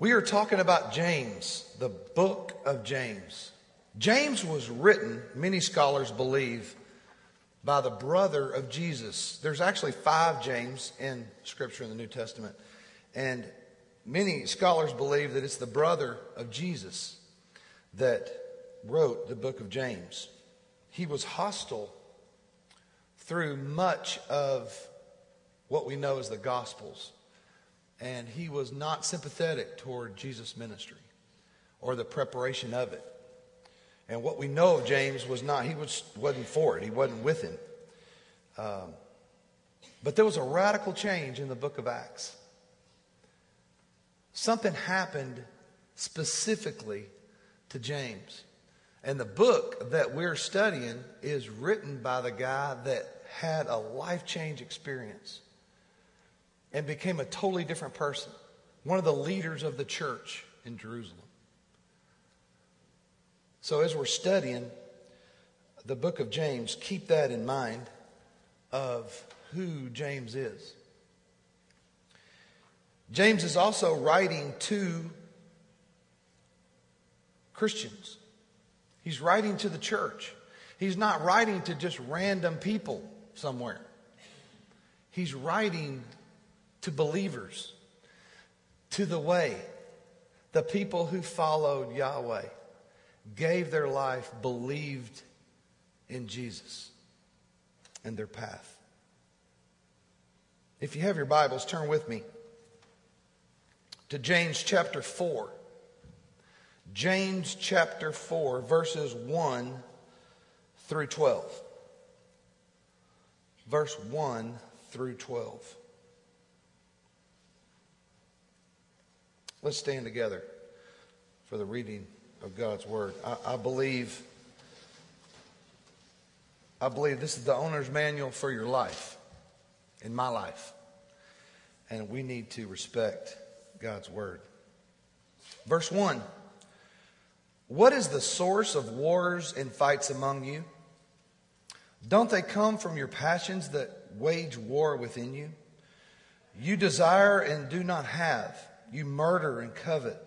We are talking about James, the book of James. James was written, many scholars believe, by the brother of Jesus. There's actually five James in Scripture in the New Testament. And many scholars believe that it's the brother of Jesus that wrote the book of James. He was hostile through much of what we know as the Gospels. And he was not sympathetic toward Jesus' ministry or the preparation of it. And what we know of James was not, he was, wasn't for it, he wasn't with him. Um, but there was a radical change in the book of Acts. Something happened specifically to James. And the book that we're studying is written by the guy that had a life change experience and became a totally different person, one of the leaders of the church in Jerusalem. So, as we're studying the book of James, keep that in mind of who James is. James is also writing to Christians. He's writing to the church. He's not writing to just random people somewhere. He's writing to believers, to the way, the people who followed Yahweh gave their life, believed in Jesus and their path. If you have your Bibles, turn with me to James chapter 4. James chapter 4, verses 1 through 12. Verse 1 through 12. Let's stand together for the reading of God's word. I, I, believe I believe this is the owner's manual for your life, in my life. And we need to respect God's word. Verse 1 What is the source of wars and fights among you? Don't they come from your passions that wage war within you? You desire and do not have. You murder and covet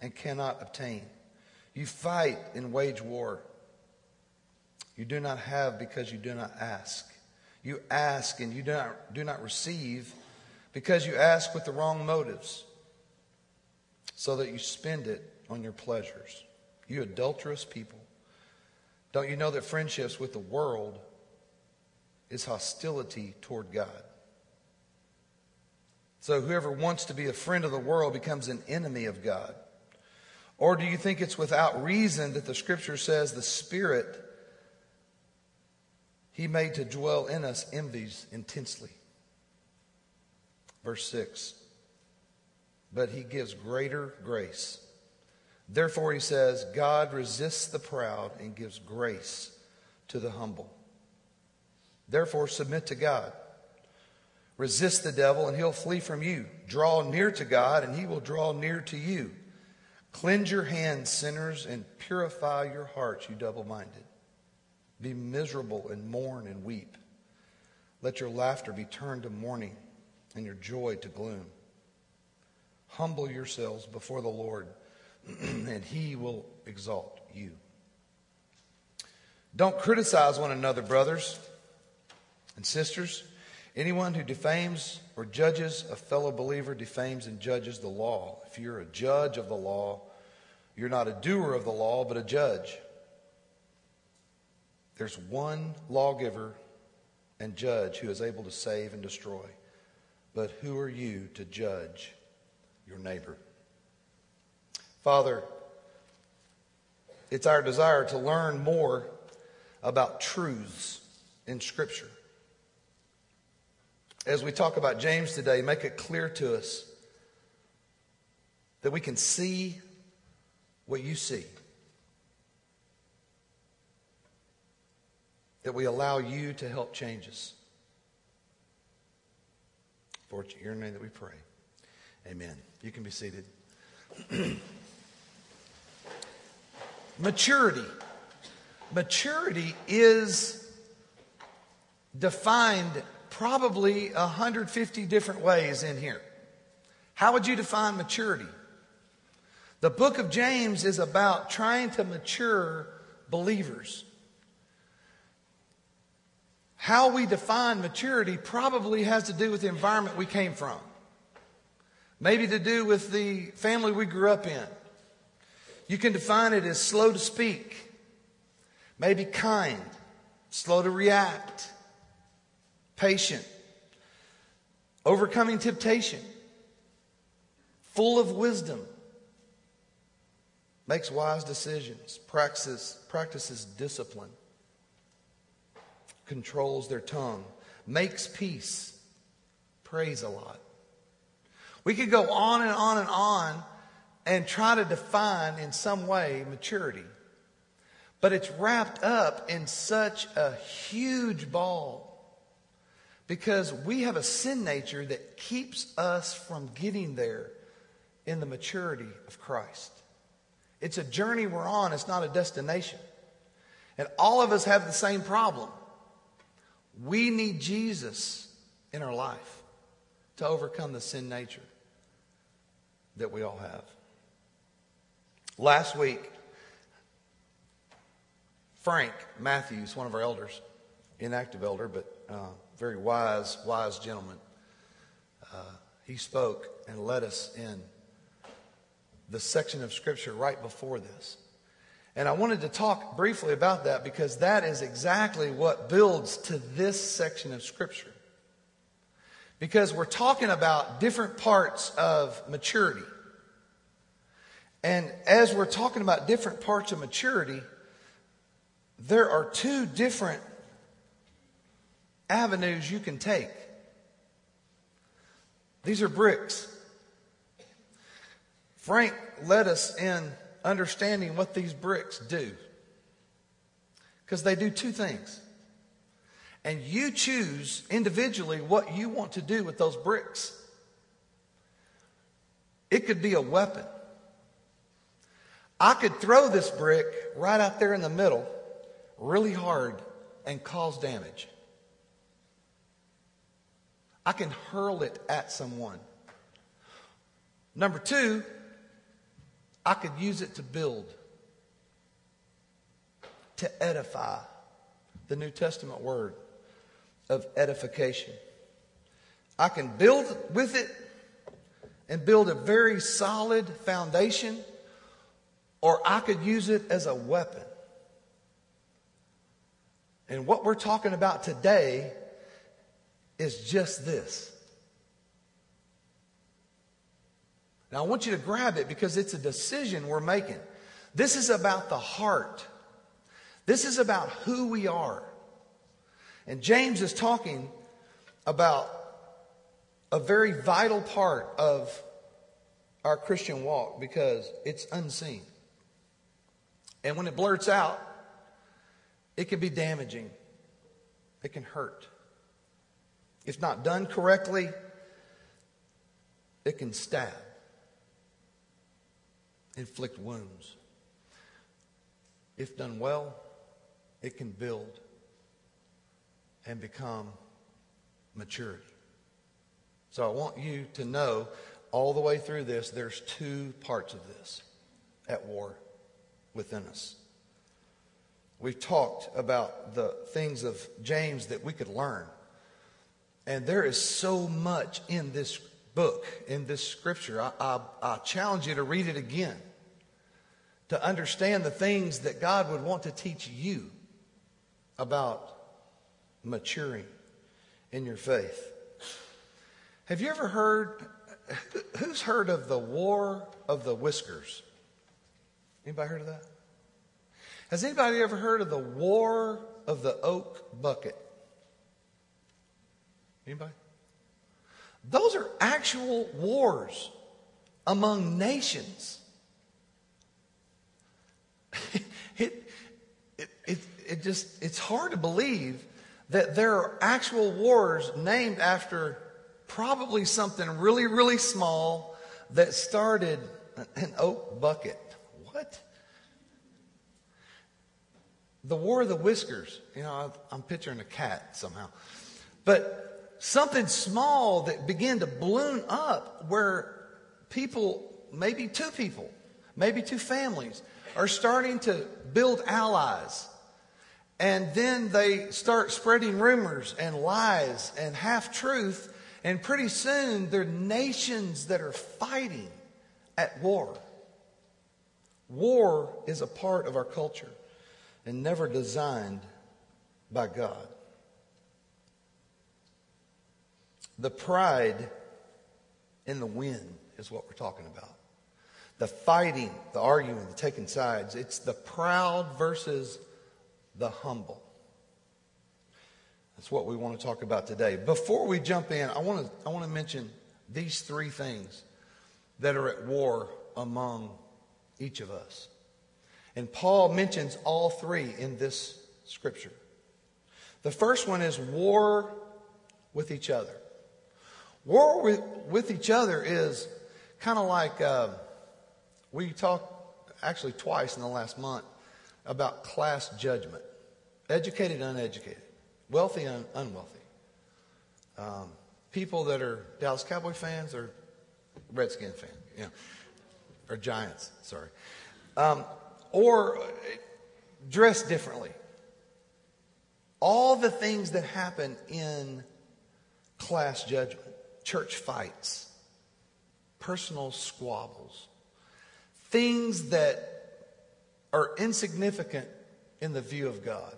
and cannot obtain. You fight and wage war. You do not have because you do not ask. You ask and you do not, do not receive because you ask with the wrong motives, so that you spend it on your pleasures. You adulterous people. Don't you know that friendships with the world is hostility toward God? So whoever wants to be a friend of the world becomes an enemy of God. Or do you think it's without reason that the scripture says the Spirit he made to dwell in us envies intensely? Verse 6 But he gives greater grace. Therefore, he says, God resists the proud and gives grace to the humble. Therefore, submit to God. Resist the devil, and he'll flee from you. Draw near to God, and he will draw near to you. Cleanse your hands, sinners, and purify your hearts, you double minded. Be miserable and mourn and weep. Let your laughter be turned to mourning and your joy to gloom. Humble yourselves before the Lord, and he will exalt you. Don't criticize one another, brothers and sisters. Anyone who defames or judges a fellow believer defames and judges the law. If you're a judge of the law, you're not a doer of the law, but a judge. There's one lawgiver and judge who is able to save and destroy. But who are you to judge your neighbor? Father, it's our desire to learn more about truths in Scripture as we talk about James today, make it clear to us that we can see what you see. That we allow you to help change us. For your name that we pray. Amen. You can be seated. Maturity. Maturity is defined probably 150 different ways in here. How would you define maturity? The book of James is about trying to mature believers. How we define maturity probably has to do with the environment we came from. Maybe to do with the family we grew up in. You can define it as slow to speak, maybe kind, slow to react, patient, overcoming temptation, full of wisdom, makes wise decisions, practices, practices discipline, controls their tongue, makes peace, prays a lot. We could go on and on and on and try to define in some way maturity. But it's wrapped up in such a huge ball because we have a sin nature that keeps us from getting there in the maturity of Christ. It's a journey we're on, it's not a destination. And all of us have the same problem. We need Jesus in our life to overcome the sin nature that we all have. Last week, Frank Matthews, one of our elders, inactive elder, but uh, very wise, wise gentleman, uh, he spoke and led us in the section of Scripture right before this. And I wanted to talk briefly about that because that is exactly what builds to this section of Scripture. Because we're talking about different parts of maturity. And as we're talking about different parts of maturity, there are two different avenues you can take. These are bricks. Frank led us in understanding what these bricks do. Because they do two things. And you choose individually what you want to do with those bricks. It could be a weapon. I could throw this brick right out there in the middle really hard and cause damage. I can hurl it at someone. Number two, I could use it to build, to edify. The New Testament word of edification. I can build with it and build a very solid foundation, or I could use it as a weapon. And what we're talking about today is just this Now, I want you to grab it because it's a decision we're making. This is about the heart. This is about who we are. And James is talking about a very vital part of our Christian walk because it's unseen. And when it blurts out, it can be damaging, it can hurt. If not done correctly, it can stab inflict wounds. If done well, it can build and become maturity. So I want you to know all the way through this, there's two parts of this at war within us. We've talked about the things of James that we could learn. And there is so much in this book, in this scripture. I, I, I challenge you to read it again to understand the things that God would want to teach you about maturing in your faith. Have you ever heard, who's heard of the War of the Whiskers? Anybody heard of that? Has anybody ever heard of the War of the Oak Bucket? Anybody? Those are actual wars among nations. it, it, it, it just, it's hard to believe that there are actual wars named after probably something really, really small that started an oak bucket. What? The War of the Whiskers. You know, I'm picturing a cat somehow. But something small that began to balloon up where people, maybe two people, maybe two families, are starting to build allies. And then they start spreading rumors and lies and half truth. And pretty soon, they're nations that are fighting at war. War is a part of our culture and never designed by God. The pride in the win is what we're talking about. The fighting, the arguing, the taking sides. It's the proud versus the humble. That's what we want to talk about today. Before we jump in, I want to, I want to mention these three things that are at war among each of us. And Paul mentions all three in this scripture. The first one is war with each other. War with, with each other is kind of like uh, we talked actually twice in the last month about class judgment educated, uneducated, wealthy, un- unwealthy. Um, people that are Dallas Cowboy fans or Redskin fans, you know, or Giants, sorry. Um, or dress differently. All the things that happen in class judgment, church fights, personal squabbles, things that are insignificant in the view of God.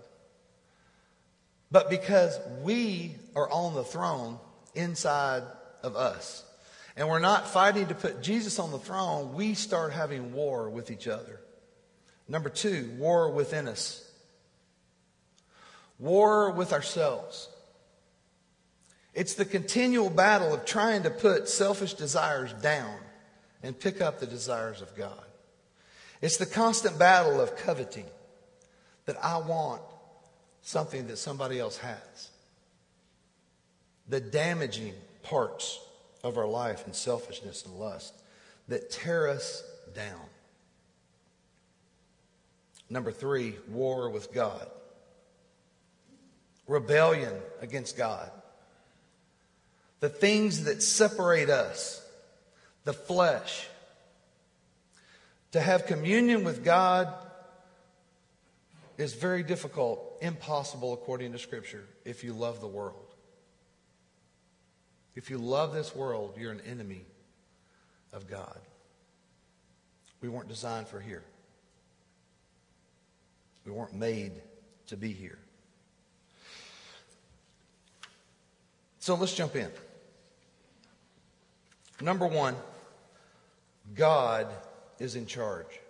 But because we are on the throne inside of us, and we're not fighting to put Jesus on the throne, we start having war with each other. Number two, war within us. War with ourselves. It's the continual battle of trying to put selfish desires down and pick up the desires of God. It's the constant battle of coveting that I want something that somebody else has. The damaging parts of our life and selfishness and lust that tear us down. Number three, war with God. Rebellion against God. The things that separate us, the flesh. To have communion with God is very difficult, impossible according to Scripture, if you love the world. If you love this world, you're an enemy of God. We weren't designed for here. We weren't made to be here. So let's jump in. Number one, God is in charge.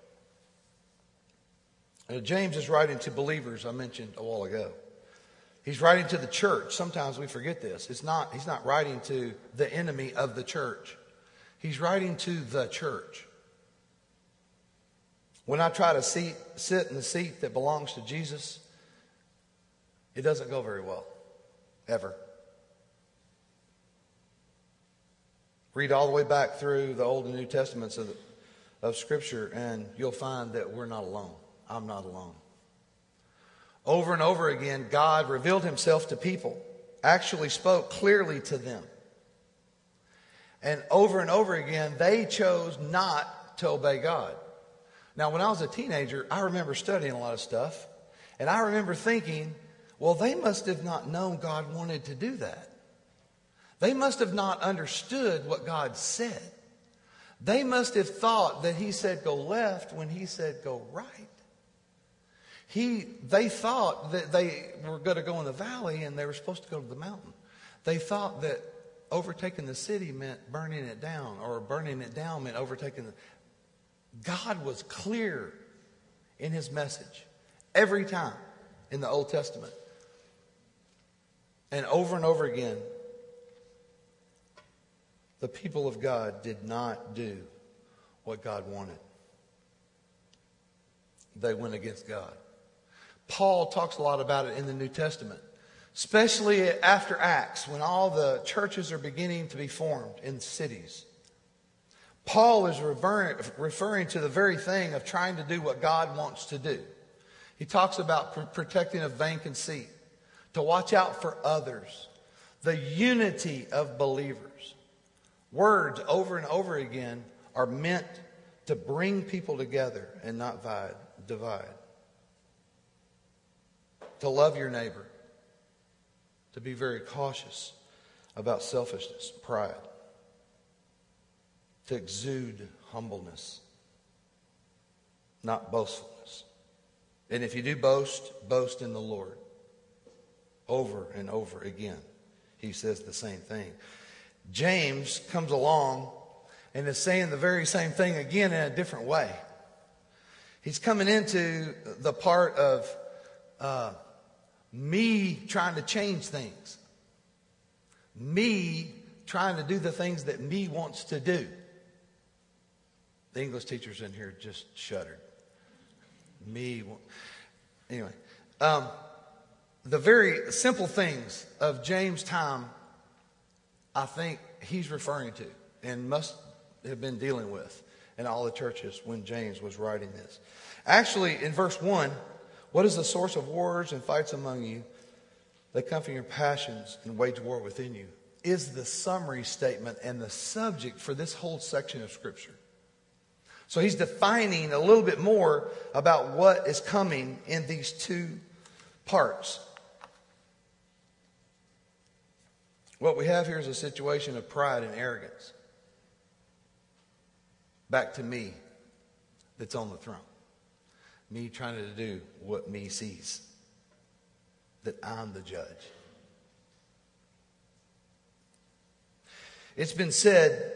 Uh, James is writing to believers, I mentioned a while ago. He's writing to the church. Sometimes we forget this. It's not, he's not writing to the enemy of the church. He's writing to the church. When I try to seat, sit in the seat that belongs to Jesus, it doesn't go very well, ever. Read all the way back through the Old and New Testaments of, of Scripture, and you'll find that we're not alone. I'm not alone. Over and over again, God revealed himself to people, actually spoke clearly to them. And over and over again, they chose not to obey God. Now, when I was a teenager, I remember studying a lot of stuff, and I remember thinking, well, they must have not known God wanted to do that. They must have not understood what God said. They must have thought that He said go left when He said go right. He, they thought that they were going to go in the valley and they were supposed to go to the mountain. They thought that overtaking the city meant burning it down, or burning it down meant overtaking the. God was clear in his message every time in the Old Testament. And over and over again, the people of God did not do what God wanted. They went against God. Paul talks a lot about it in the New Testament, especially after Acts, when all the churches are beginning to be formed in cities. Paul is referring to the very thing of trying to do what God wants to do. He talks about protecting a vain conceit, to watch out for others, the unity of believers. Words over and over again are meant to bring people together and not divide, to love your neighbor, to be very cautious about selfishness, pride, to exude humbleness, not boastfulness. And if you do boast, boast in the Lord. Over and over again, he says the same thing. James comes along and is saying the very same thing again in a different way. He's coming into the part of uh, me trying to change things, me trying to do the things that me wants to do. The English teachers in here just shuddered. Me, anyway. Um, the very simple things of James' time, I think he's referring to and must have been dealing with in all the churches when James was writing this. Actually, in verse 1, what is the source of wars and fights among you that come from your passions and wage war within you? Is the summary statement and the subject for this whole section of Scripture. So he's defining a little bit more about what is coming in these two parts. What we have here is a situation of pride and arrogance back to me that's on the throne. Me trying to do what me sees, that I'm the judge. It's been said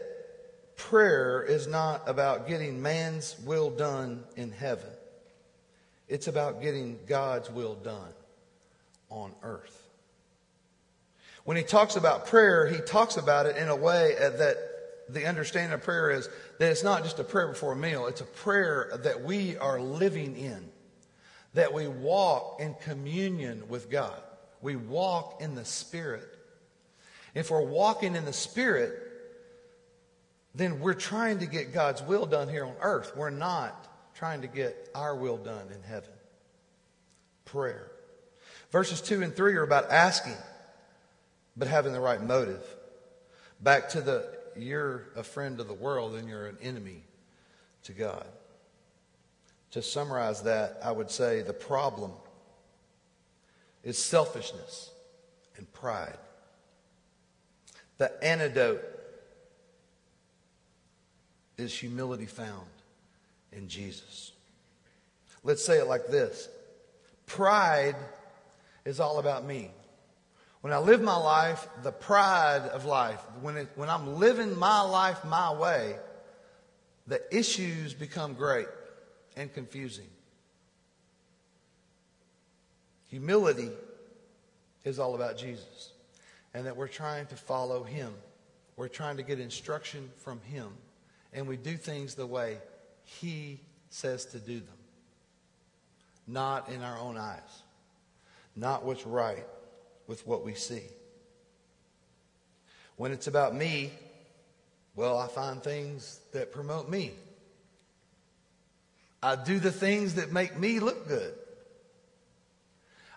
prayer is not about getting man's will done in heaven, it's about getting God's will done on earth. When he talks about prayer, he talks about it in a way uh, that the understanding of prayer is that it's not just a prayer before a meal, it's a prayer that we are living in, that we walk in communion with God. We walk in the Spirit. If we're walking in the Spirit, then we're trying to get God's will done here on earth. We're not trying to get our will done in heaven. Prayer. Verses 2 and 3 are about asking, but having the right motive. Back to the you're a friend of the world and you're an enemy to God. To summarize that, I would say the problem is selfishness and pride. The antidote is humility found in Jesus. Let's say it like this Pride is all about me. When I live my life, the pride of life, when, it, when I'm living my life my way, the issues become great and confusing. Humility is all about Jesus and that we're trying to follow him. We're trying to get instruction from him and we do things the way he says to do them, not in our own eyes, not what's right with what we see. When it's about me, well, I find things that promote me. I do the things that make me look good.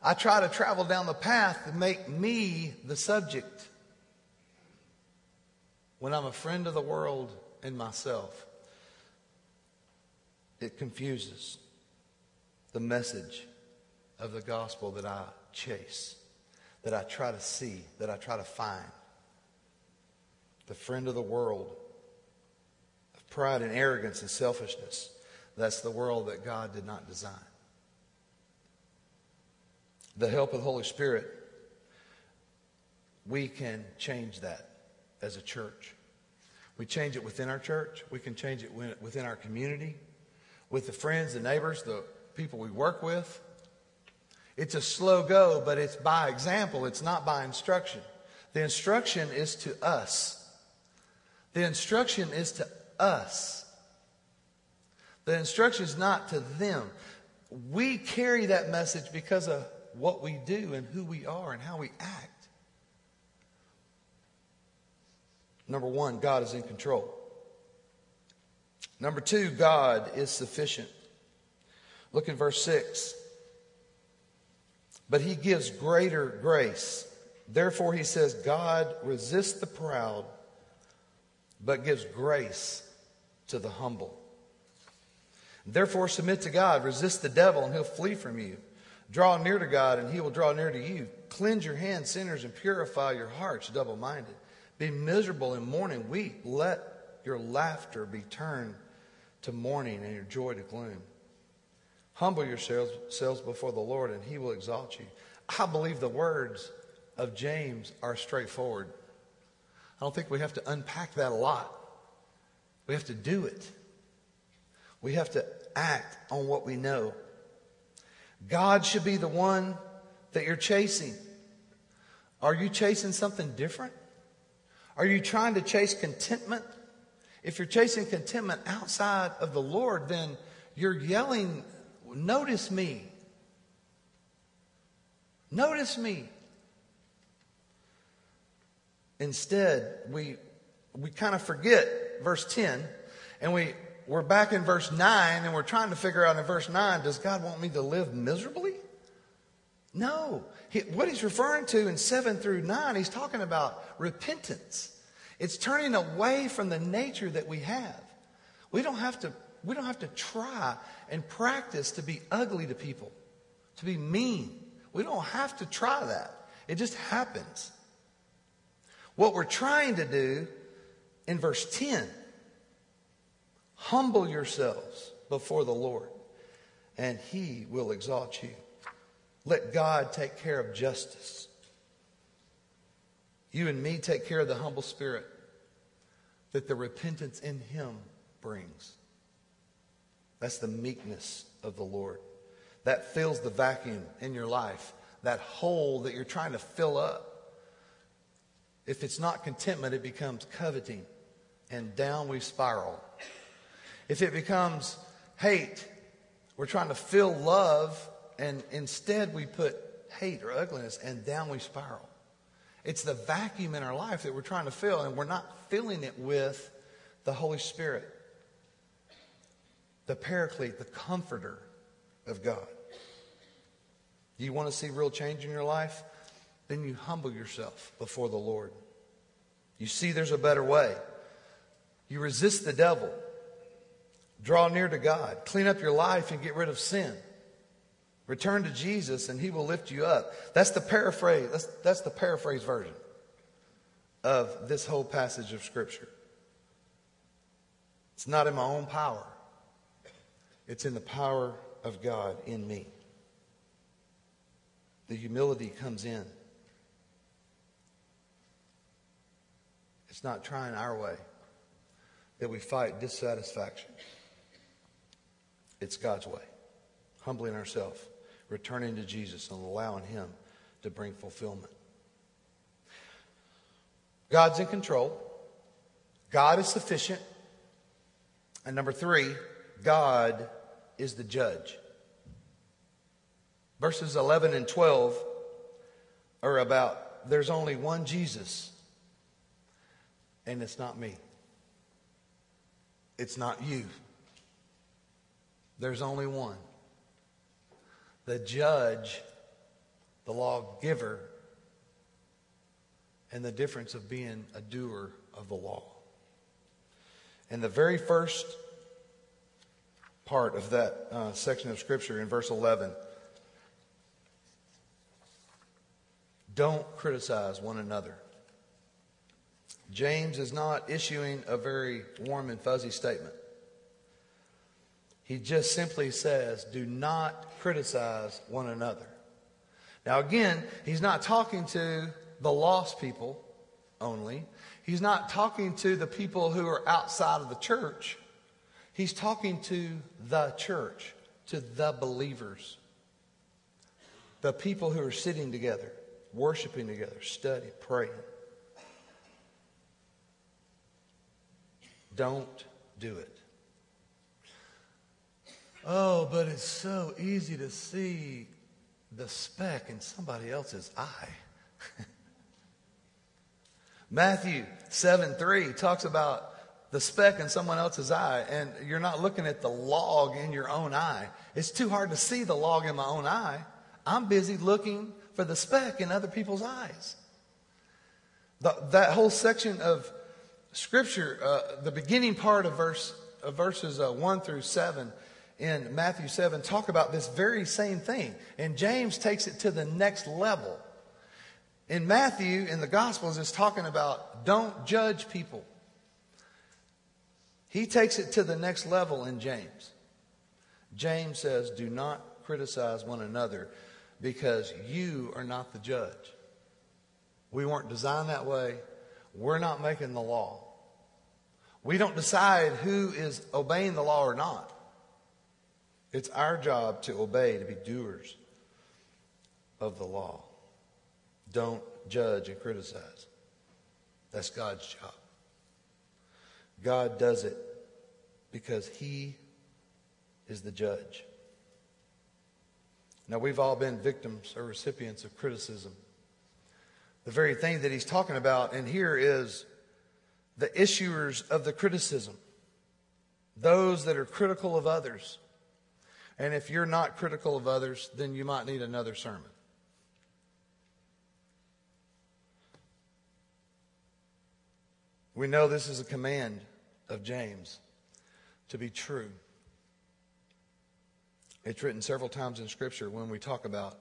I try to travel down the path to make me the subject. When I'm a friend of the world and myself, it confuses the message of the gospel that I chase that I try to see, that I try to find. The friend of the world, of pride and arrogance and selfishness. That's the world that God did not design. The help of the Holy Spirit, we can change that as a church. We change it within our church. We can change it within our community, with the friends, the neighbors, the people we work with. It's a slow go, but it's by example, it's not by instruction. The instruction is to us. The instruction is to us. The instruction is not to them. We carry that message because of what we do and who we are and how we act. Number one, God is in control. Number two, God is sufficient. Look at verse 6 but he gives greater grace. Therefore, he says, God resists the proud, but gives grace to the humble. Therefore, submit to God, resist the devil, and he'll flee from you. Draw near to God, and he will draw near to you. Cleanse your hands, sinners, and purify your hearts, double minded. Be miserable in mourning, weep. Let your laughter be turned to mourning and your joy to gloom. Humble yourselves before the Lord, and he will exalt you. I believe the words of James are straightforward. I don't think we have to unpack that a lot. We have to do it. We have to act on what we know. God should be the one that you're chasing. Are you chasing something different? Are you trying to chase contentment? If you're chasing contentment outside of the Lord, then you're yelling, Notice me. Notice me. Instead, we, we kind of forget verse 10 and we, we're back in verse 9 and we're trying to figure out in verse 9 does God want me to live miserably? No. He, what he's referring to in 7 through 9, he's talking about repentance. It's turning away from the nature that we have. We don't have to, we don't have to try and practice to be ugly to people, to be mean. We don't have to try that. It just happens. What we're trying to do in verse 10 humble yourselves before the Lord, and he will exalt you. Let God take care of justice. You and me take care of the humble spirit that the repentance in him brings. That's the meekness of the Lord. That fills the vacuum in your life, that hole that you're trying to fill up. If it's not contentment, it becomes coveting, and down we spiral. If it becomes hate, we're trying to fill love, and instead we put hate or ugliness, and down we spiral. It's the vacuum in our life that we're trying to fill, and we're not filling it with the Holy Spirit, the paraclete, the comforter of God. You want to see real change in your life? then you humble yourself before the Lord. You see there's a better way. You resist the devil. Draw near to God. Clean up your life and get rid of sin. Return to Jesus and he will lift you up. That's the paraphrase. That's, that's the paraphrase version of this whole passage of scripture. It's not in my own power. It's in the power of God in me. The humility comes in. It's not trying our way that we fight dissatisfaction. It's God's way. Humbling ourselves, returning to Jesus, and allowing Him to bring fulfillment. God's in control. God is sufficient. And number three, God is the judge. Verses 11 and 12 are about there's only one Jesus and it's not me. It's not you. There's only one. The judge, the lawgiver, and the difference of being a doer of the law. And the very first part of that uh, section of Scripture in verse 11 don't criticize one another. James is not issuing a very warm and fuzzy statement. He just simply says, do not criticize one another. Now, again, he's not talking to the lost people only. He's not talking to the people who are outside of the church. He's talking to the church, to the believers, the people who are sitting together, worshiping together, studying, praying. Don't do it. Oh, but it's so easy to see the speck in somebody else's eye. Matthew 7 3 talks about the speck in someone else's eye, and you're not looking at the log in your own eye. It's too hard to see the log in my own eye. I'm busy looking for the speck in other people's eyes. The, that whole section of Scripture, uh, the beginning part of verse of verses uh, one through seven, in Matthew 7 talk about this very same thing. And James takes it to the next level. In Matthew, in the Gospels, it's talking about don't judge people. He takes it to the next level in James. James says, do not criticize one another because you are not the judge. We weren't designed that way. We're not making the law. We don't decide who is obeying the law or not. It's our job to obey, to be doers of the law. Don't judge and criticize. That's God's job. God does it because He is the judge. Now, we've all been victims or recipients of criticism. The very thing that he's talking about in here is the issuers of the criticism, those that are critical of others. And if you're not critical of others, then you might need another sermon. We know this is a command of James to be true. It's written several times in Scripture when we talk about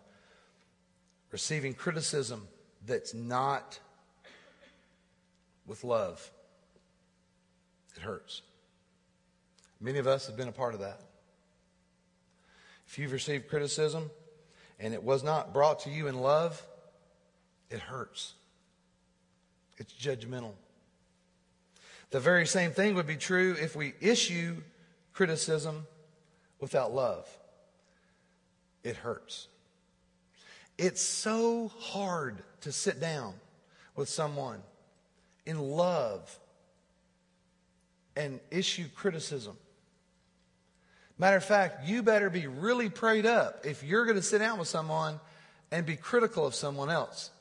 receiving criticism that's not with love. It hurts. Many of us have been a part of that. If you've received criticism and it was not brought to you in love, it hurts. It's judgmental. The very same thing would be true if we issue criticism without love. It hurts. It's so hard to sit down with someone in love and issue criticism. Matter of fact, you better be really prayed up if you're going to sit down with someone and be critical of someone else.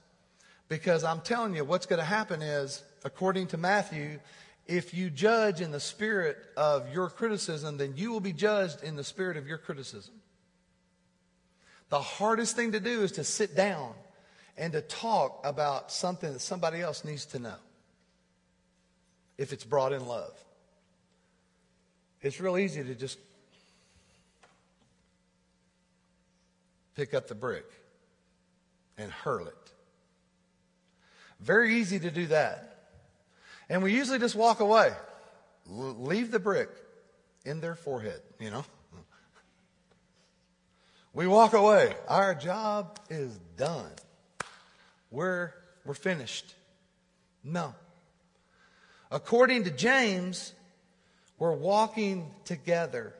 Because I'm telling you, what's going to happen is, according to Matthew, if you judge in the spirit of your criticism, then you will be judged in the spirit of your criticism. The hardest thing to do is to sit down and to talk about something that somebody else needs to know if it's brought in love. It's real easy to just pick up the brick and hurl it. Very easy to do that. And we usually just walk away, leave the brick in their forehead, you know. We walk away. Our job is done. We're, we're finished. No. According to James, we're walking together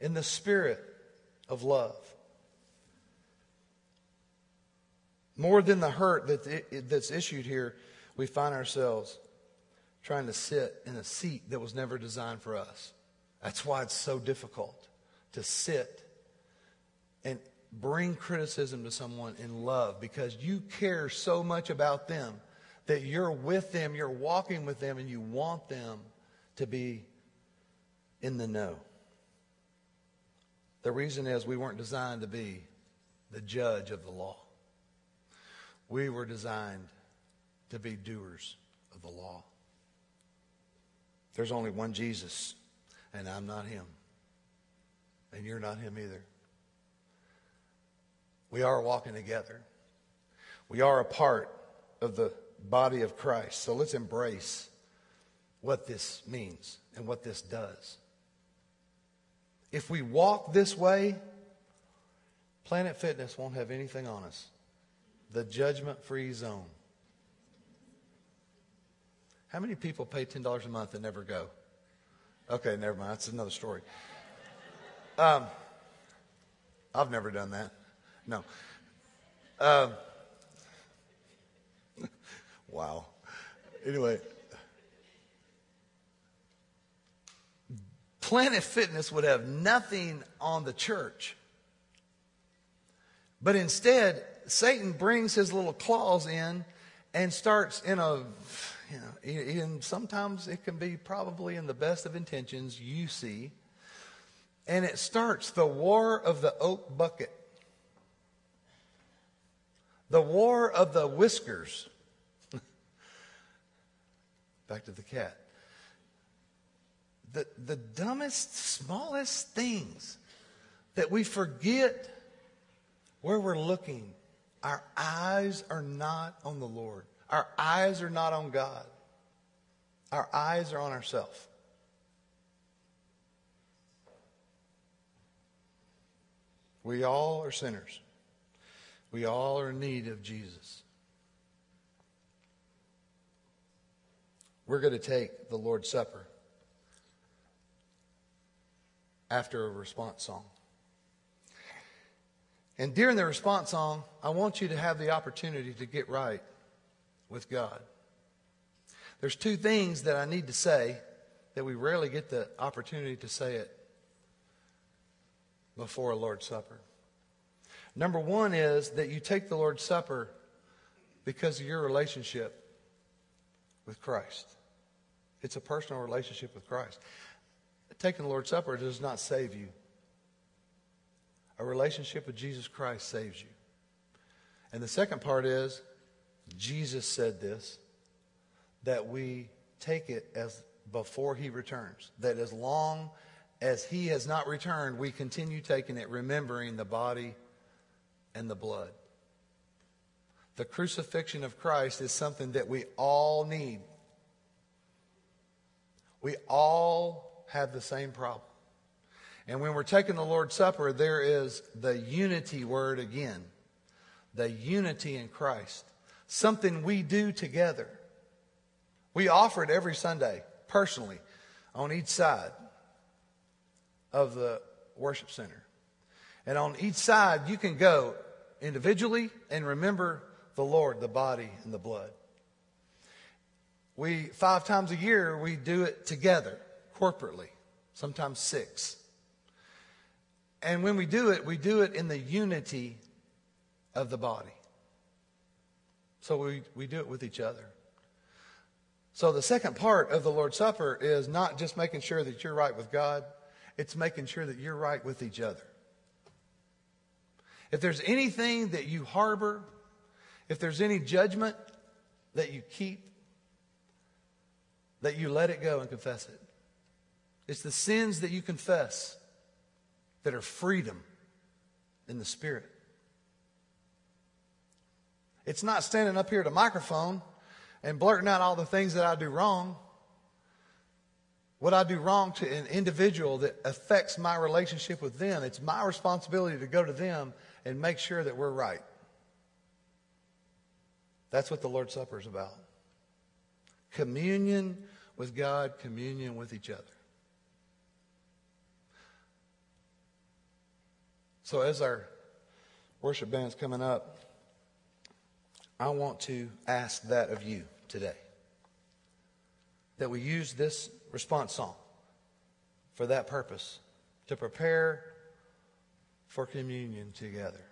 in the spirit of love. More than the hurt that, that's issued here, we find ourselves trying to sit in a seat that was never designed for us. That's why it's so difficult to sit and bring criticism to someone in love because you care so much about them that you're with them, you're walking with them, and you want them to be in the know. The reason is we weren't designed to be the judge of the law. We were designed to be doers of the law. There's only one Jesus, and I'm not him. And you're not him either. We are walking together. We are a part of the body of Christ. So let's embrace what this means and what this does. If we walk this way, Planet Fitness won't have anything on us. The judgment free zone. How many people pay $10 a month and never go? Okay, never mind. That's another story. Um, I've never done that. No. Um, wow. Anyway, Planet Fitness would have nothing on the church. But instead, Satan brings his little claws in and starts in a you know, and sometimes it can be probably in the best of intentions you see. And it starts the war of the oak bucket, the war of the whiskers. Back to the cat. the, the dumbest, smallest things that we forget where we're looking. Our eyes are not on the Lord. Our eyes are not on God. Our eyes are on ourselves. We all are sinners. We all are in need of Jesus. We're going to take the Lord's Supper after a response song. And during the response song, I want you to have the opportunity to get right with God. There's two things that I need to say that we rarely get the opportunity to say it before a Lord's Supper. Number one is that you take the Lord's Supper because of your relationship with Christ. It's a personal relationship with Christ. Taking the Lord's Supper does not save you. A relationship with Jesus Christ saves you. And the second part is Jesus said this that we take it as before he returns. That as long as he has not returned, we continue taking it, remembering the body and the blood. The crucifixion of Christ is something that we all need. We all have the same problem. And when we're taking the Lord's Supper, there is the unity word again. The unity in Christ. Something we do together. We offer it every Sunday, personally, on each side of the worship center. And on each side, you can go individually and remember the Lord, the body, and the blood. We, five times a year, we do it together, corporately, sometimes six. And when we do it, we do it in the unity of the body. So we, we do it with each other. So the second part of the Lord's Supper is not just making sure that you're right with God, it's making sure that you're right with each other. If there's anything that you harbor, if there's any judgment that you keep, that you let it go and confess it. It's the sins that you confess that are freedom in the Spirit. It's not standing up here at a microphone and blurting out all the things that I do wrong. What I do wrong to an individual that affects my relationship with them, it's my responsibility to go to them and make sure that we're right. That's what the Lord's Supper is about. Communion with God, communion with each other. So, as our worship band's coming up, I want to ask that of you today. That we use this response song for that purpose, to prepare for communion together.